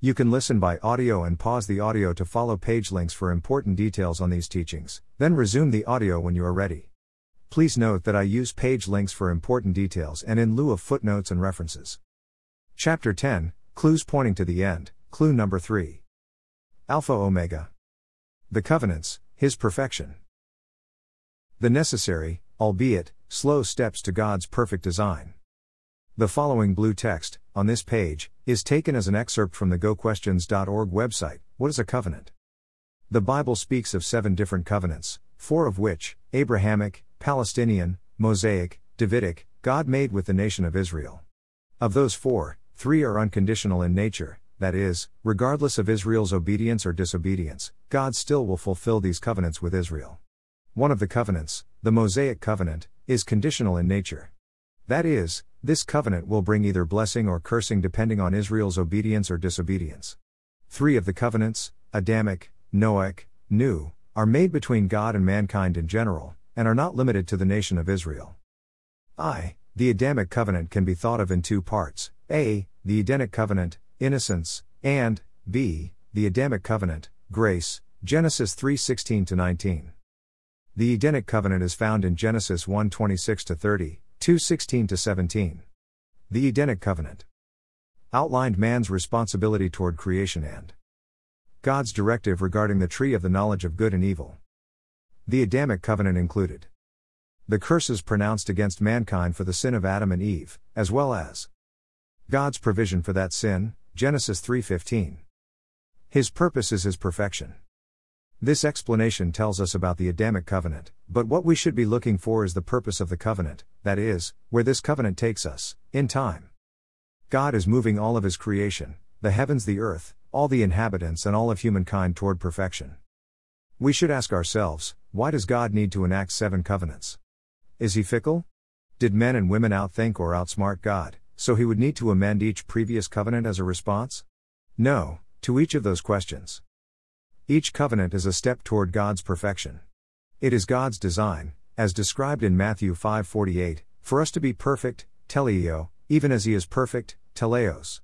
You can listen by audio and pause the audio to follow page links for important details on these teachings, then resume the audio when you are ready. Please note that I use page links for important details and in lieu of footnotes and references. Chapter 10 Clues pointing to the end, clue number 3. Alpha Omega. The covenants, His perfection. The necessary, albeit, slow steps to God's perfect design. The following blue text, on this page, is taken as an excerpt from the GotQuestions.org website. What is a covenant? The Bible speaks of seven different covenants, four of which, Abrahamic, Palestinian, Mosaic, Davidic, God made with the nation of Israel. Of those four, three are unconditional in nature, that is, regardless of Israel's obedience or disobedience, God still will fulfill these covenants with Israel. One of the covenants, the Mosaic covenant, is conditional in nature. That is, this covenant will bring either blessing or cursing depending on Israel's obedience or disobedience. Three of the covenants, Adamic, Noahic, New, are made between God and mankind in general, and are not limited to the nation of Israel. I. The Adamic covenant can be thought of in two parts A. The Edenic covenant, innocence, and B. The Adamic covenant, grace, Genesis 3 16 19. The Edenic covenant is found in Genesis 1 26 30, 2:16 to 17. The Edenic Covenant outlined man's responsibility toward creation and God's directive regarding the tree of the knowledge of good and evil. The Adamic covenant included the curses pronounced against mankind for the sin of Adam and Eve, as well as God's provision for that sin, Genesis 3:15. His purpose is his perfection. This explanation tells us about the Adamic covenant, but what we should be looking for is the purpose of the covenant, that is, where this covenant takes us, in time. God is moving all of His creation, the heavens, the earth, all the inhabitants, and all of humankind toward perfection. We should ask ourselves why does God need to enact seven covenants? Is He fickle? Did men and women outthink or outsmart God, so He would need to amend each previous covenant as a response? No, to each of those questions. Each covenant is a step toward God's perfection. It is God's design, as described in Matthew 5:48, for us to be perfect, teleio, even as he is perfect, teleos.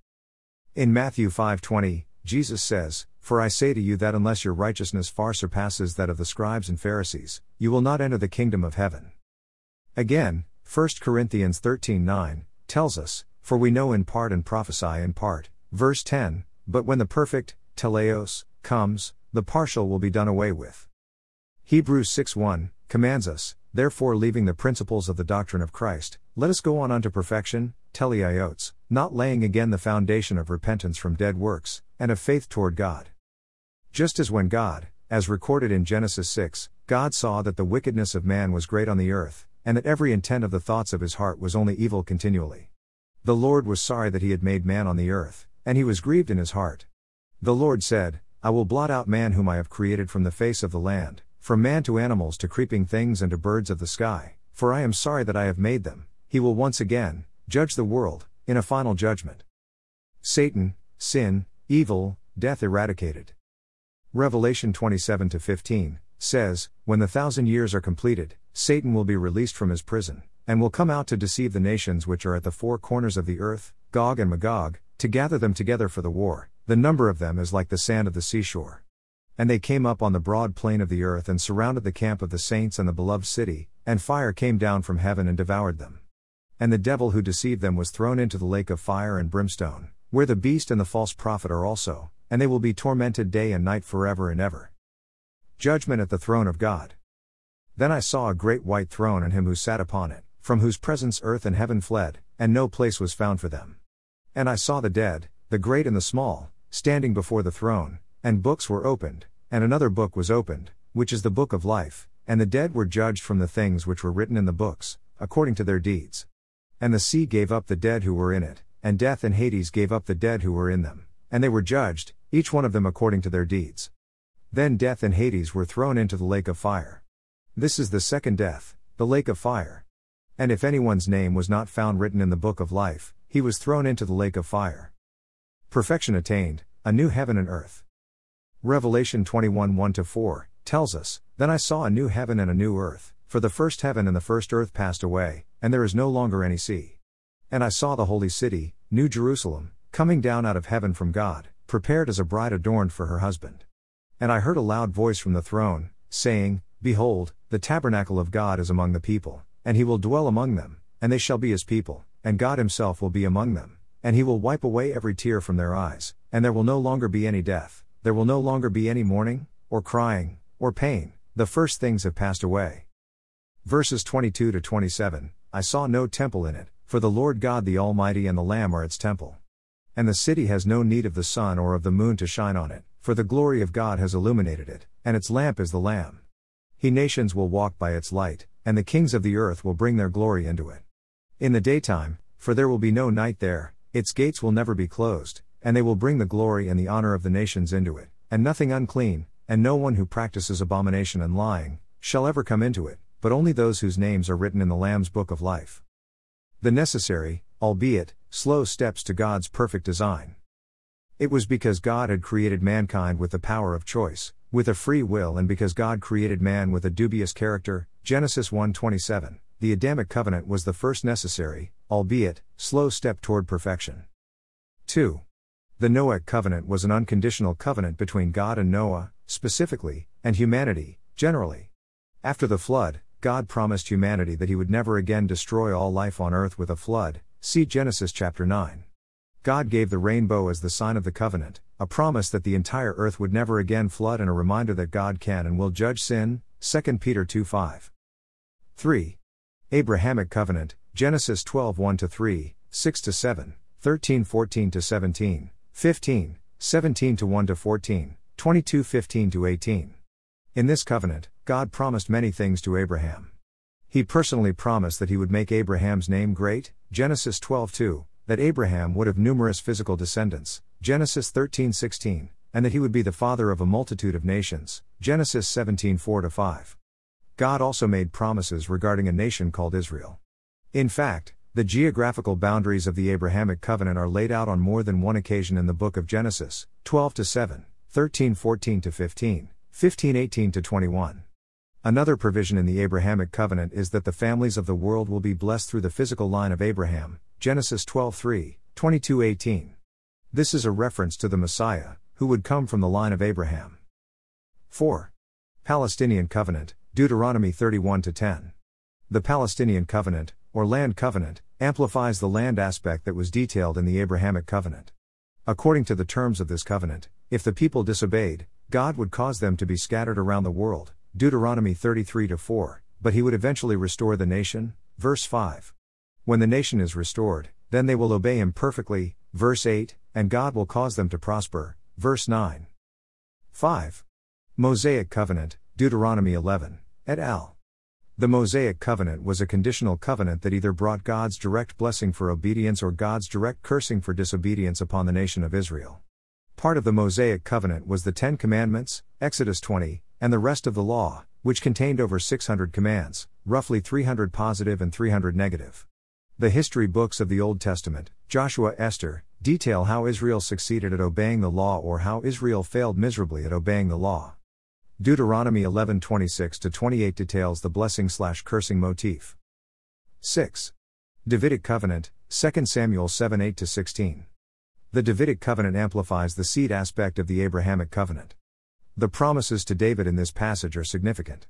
In Matthew 5:20, Jesus says, "For I say to you that unless your righteousness far surpasses that of the scribes and Pharisees, you will not enter the kingdom of heaven." Again, 1 Corinthians 13:9 tells us, "For we know in part and prophesy in part." Verse 10, "But when the perfect, teleos, comes, the partial will be done away with. Hebrews 6:1 commands us, therefore leaving the principles of the doctrine of Christ, let us go on unto perfection, teleiotes, not laying again the foundation of repentance from dead works, and of faith toward God. Just as when God, as recorded in Genesis 6, God saw that the wickedness of man was great on the earth, and that every intent of the thoughts of his heart was only evil continually. The Lord was sorry that he had made man on the earth, and he was grieved in his heart. The Lord said, I will blot out man whom I have created from the face of the land, from man to animals to creeping things and to birds of the sky, for I am sorry that I have made them. He will once again judge the world, in a final judgment. Satan, sin, evil, death eradicated. Revelation 27 15 says, When the thousand years are completed, Satan will be released from his prison, and will come out to deceive the nations which are at the four corners of the earth, Gog and Magog, to gather them together for the war, the number of them is like the sand of the seashore. And they came up on the broad plain of the earth and surrounded the camp of the saints and the beloved city, and fire came down from heaven and devoured them. And the devil who deceived them was thrown into the lake of fire and brimstone, where the beast and the false prophet are also, and they will be tormented day and night forever and ever. Judgment at the throne of God. Then I saw a great white throne and him who sat upon it, from whose presence earth and heaven fled, and no place was found for them. And I saw the dead, the great and the small, standing before the throne, and books were opened, and another book was opened, which is the book of life, and the dead were judged from the things which were written in the books, according to their deeds. And the sea gave up the dead who were in it, and death and Hades gave up the dead who were in them, and they were judged, each one of them according to their deeds. Then death and Hades were thrown into the lake of fire. This is the second death, the lake of fire. And if anyone's name was not found written in the book of life, he was thrown into the lake of fire. Perfection attained, a new heaven and earth. Revelation 21 1 4 tells us, Then I saw a new heaven and a new earth, for the first heaven and the first earth passed away, and there is no longer any sea. And I saw the holy city, New Jerusalem, coming down out of heaven from God, prepared as a bride adorned for her husband. And I heard a loud voice from the throne, saying, Behold, the tabernacle of God is among the people, and he will dwell among them, and they shall be his people, and God himself will be among them, and he will wipe away every tear from their eyes, and there will no longer be any death, there will no longer be any mourning, or crying, or pain, the first things have passed away. Verses 22 to 27 I saw no temple in it, for the Lord God the Almighty and the Lamb are its temple. And the city has no need of the sun or of the moon to shine on it, for the glory of God has illuminated it, and its lamp is the Lamb. He nations will walk by its light, and the kings of the earth will bring their glory into it. In the daytime, for there will be no night there, its gates will never be closed, and they will bring the glory and the honor of the nations into it, and nothing unclean, and no one who practices abomination and lying, shall ever come into it, but only those whose names are written in the Lamb's book of life. The necessary, albeit, slow steps to God's perfect design. It was because God had created mankind with the power of choice, with a free will and because God created man with a dubious character, Genesis 1:27, the Adamic covenant was the first necessary, albeit slow step toward perfection. 2. The Noahic covenant was an unconditional covenant between God and Noah, specifically, and humanity, generally. After the flood, God promised humanity that he would never again destroy all life on earth with a flood. See Genesis chapter 9. God gave the rainbow as the sign of the covenant, a promise that the entire earth would never again flood and a reminder that God can and will judge sin. 2 Peter 2 5. 3. Abrahamic covenant, Genesis 12 1 3, 6 7, 13 14 17, 15, 17 to 1 to 14, 22 15 to 18. In this covenant, God promised many things to Abraham. He personally promised that he would make Abraham's name great, Genesis 12 2, that Abraham would have numerous physical descendants, Genesis 13:16, and that he would be the father of a multitude of nations, Genesis 17:4-5. God also made promises regarding a nation called Israel. In fact, the geographical boundaries of the Abrahamic covenant are laid out on more than one occasion in the book of Genesis, 12 to 7, 13 14 to 15, 15 18 to 21. Another provision in the Abrahamic covenant is that the families of the world will be blessed through the physical line of Abraham, Genesis 12:3, 22:18. This is a reference to the Messiah, who would come from the line of Abraham. 4. Palestinian covenant, Deuteronomy 31-10. The Palestinian covenant, or land covenant, amplifies the land aspect that was detailed in the Abrahamic covenant. According to the terms of this covenant, if the people disobeyed, God would cause them to be scattered around the world, Deuteronomy 33 4, but he would eventually restore the nation, verse 5. When the nation is restored, then they will obey him perfectly, verse 8, and God will cause them to prosper, verse 9. 5. Mosaic Covenant, Deuteronomy 11, et al. The Mosaic Covenant was a conditional covenant that either brought God's direct blessing for obedience or God's direct cursing for disobedience upon the nation of Israel. Part of the Mosaic Covenant was the Ten Commandments, Exodus 20, and the rest of the law, which contained over 600 commands, roughly 300 positive and 300 negative. The history books of the Old Testament, Joshua, Esther, detail how Israel succeeded at obeying the law or how Israel failed miserably at obeying the law. Deuteronomy 11:26 to 28 details the blessing/cursing motif. 6. Davidic covenant, 2 Samuel 7:8 to 16. The Davidic covenant amplifies the seed aspect of the Abrahamic covenant. The promises to David in this passage are significant.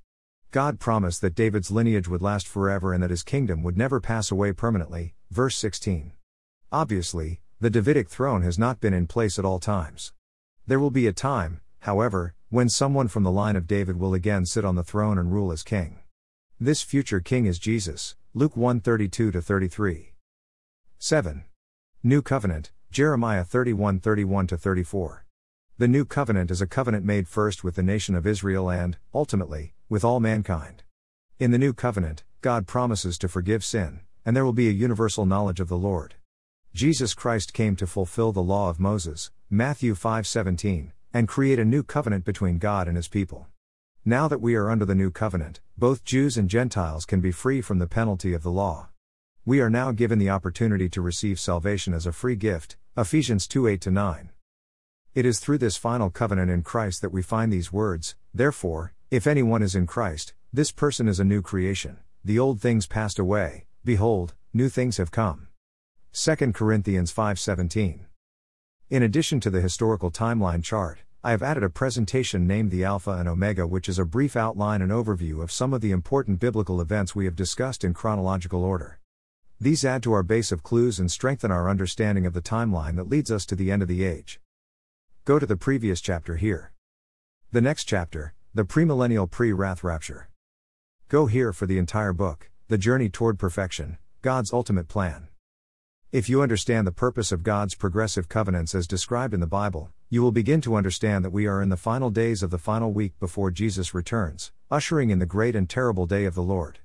God promised that David's lineage would last forever and that his kingdom would never pass away permanently. Verse 16. Obviously, the Davidic throne has not been in place at all times. There will be a time, however, when someone from the line of David will again sit on the throne and rule as king. This future king is Jesus, Luke 1:32 33. 7. New Covenant, Jeremiah 31 31 34. The new covenant is a covenant made first with the nation of Israel and, ultimately, with all mankind. In the new covenant, God promises to forgive sin, and there will be a universal knowledge of the Lord. Jesus Christ came to fulfill the law of Moses, Matthew 5:17, and create a new covenant between God and his people. Now that we are under the new covenant, both Jews and Gentiles can be free from the penalty of the law. We are now given the opportunity to receive salvation as a free gift, Ephesians 2 8 9. It is through this final covenant in Christ that we find these words, therefore, if anyone is in Christ, this person is a new creation. The old things passed away, behold, new things have come. 2 Corinthians 5:17. In addition to the historical timeline chart, I have added a presentation named the Alpha and Omega, which is a brief outline and overview of some of the important biblical events we have discussed in chronological order. These add to our base of clues and strengthen our understanding of the timeline that leads us to the end of the age. Go to the previous chapter here. The next chapter, the premillennial pre wrath rapture. Go here for the entire book, The Journey Toward Perfection, God's Ultimate Plan. If you understand the purpose of God's progressive covenants as described in the Bible, you will begin to understand that we are in the final days of the final week before Jesus returns, ushering in the great and terrible day of the Lord.